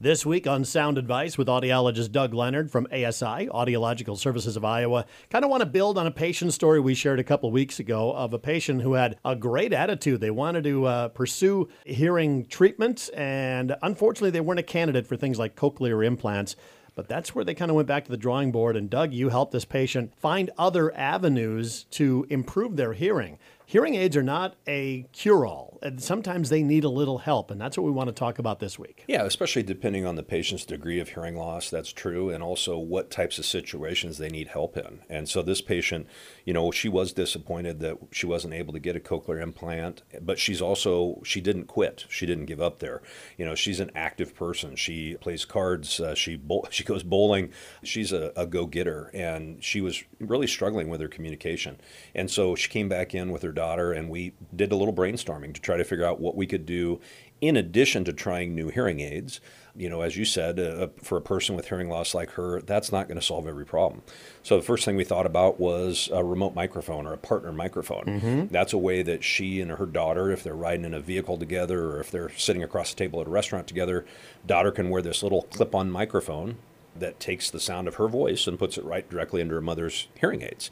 This week on Sound Advice with audiologist Doug Leonard from ASI, Audiological Services of Iowa. Kind of want to build on a patient story we shared a couple weeks ago of a patient who had a great attitude. They wanted to uh, pursue hearing treatment, and unfortunately, they weren't a candidate for things like cochlear implants. But that's where they kind of went back to the drawing board. And Doug, you helped this patient find other avenues to improve their hearing hearing aids are not a cure all, and sometimes they need a little help, and that's what we want to talk about this week. Yeah, especially depending on the patient's degree of hearing loss, that's true, and also what types of situations they need help in. And so this patient, you know, she was disappointed that she wasn't able to get a cochlear implant, but she's also, she didn't quit. She didn't give up there. You know, she's an active person. She plays cards, uh, she, bowl, she goes bowling. She's a, a go getter, and she was really struggling with her communication. And so she came back in with her daughter, and we did a little brainstorming to try to figure out what we could do in addition to trying new hearing aids. You know, as you said, uh, for a person with hearing loss like her, that's not going to solve every problem. So the first thing we thought about was a remote microphone or a partner microphone. Mm-hmm. That's a way that she and her daughter, if they're riding in a vehicle together or if they're sitting across the table at a restaurant together, daughter can wear this little clip-on microphone that takes the sound of her voice and puts it right directly into her mother's hearing aids.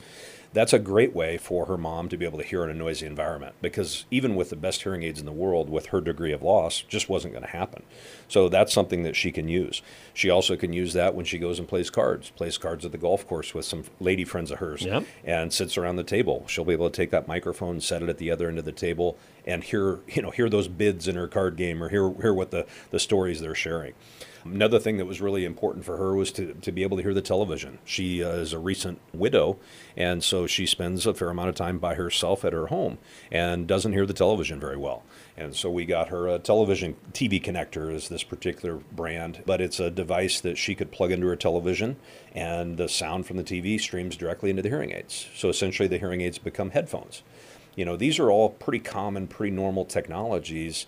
That's a great way for her mom to be able to hear in a noisy environment because even with the best hearing aids in the world, with her degree of loss, just wasn't going to happen. So that's something that she can use. She also can use that when she goes and plays cards, plays cards at the golf course with some lady friends of hers, yep. and sits around the table. She'll be able to take that microphone, set it at the other end of the table, and hear you know hear those bids in her card game or hear hear what the the stories they're sharing. Another thing that was really important for her was to, to be able to hear the television. She uh, is a recent widow, and so she spends a fair amount of time by herself at her home and doesn't hear the television very well. And so we got her a television TV connector, is this particular brand, but it's a device that she could plug into her television, and the sound from the TV streams directly into the hearing aids. So essentially, the hearing aids become headphones. You know, these are all pretty common, pretty normal technologies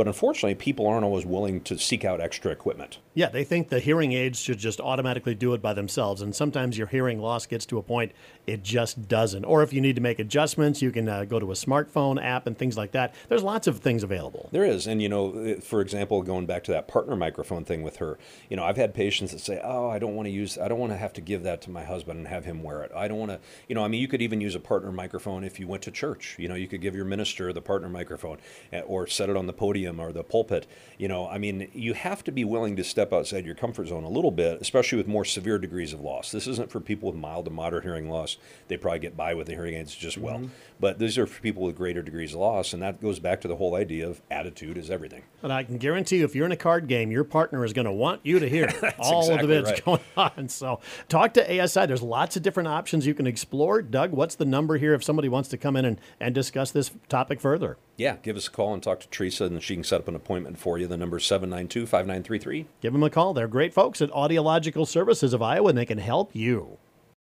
but unfortunately, people aren't always willing to seek out extra equipment. Yeah, they think the hearing aids should just automatically do it by themselves. And sometimes your hearing loss gets to a point it just doesn't. Or if you need to make adjustments, you can uh, go to a smartphone app and things like that. There's lots of things available. There is. And, you know, for example, going back to that partner microphone thing with her, you know, I've had patients that say, oh, I don't want to use, I don't want to have to give that to my husband and have him wear it. I don't want to, you know, I mean, you could even use a partner microphone if you went to church. You know, you could give your minister the partner microphone eh, or set it on the podium or the pulpit. You know, I mean, you have to be willing to step outside your comfort zone a little bit, especially with more severe degrees of loss. This isn't for people with mild to moderate hearing loss. They probably get by with the hearing aids just well. Mm-hmm. But these are for people with greater degrees of loss, and that goes back to the whole idea of attitude is everything. And I can guarantee you, if you're in a card game, your partner is going to want you to hear all exactly of the bits right. going on. So talk to ASI. There's lots of different options you can explore. Doug, what's the number here if somebody wants to come in and, and discuss this topic further? Yeah, give us a call and talk to Teresa, and she can set up an appointment for you. The number is 792 5933. Give them a call. They're great folks at Audiological Services of Iowa, and they can help you.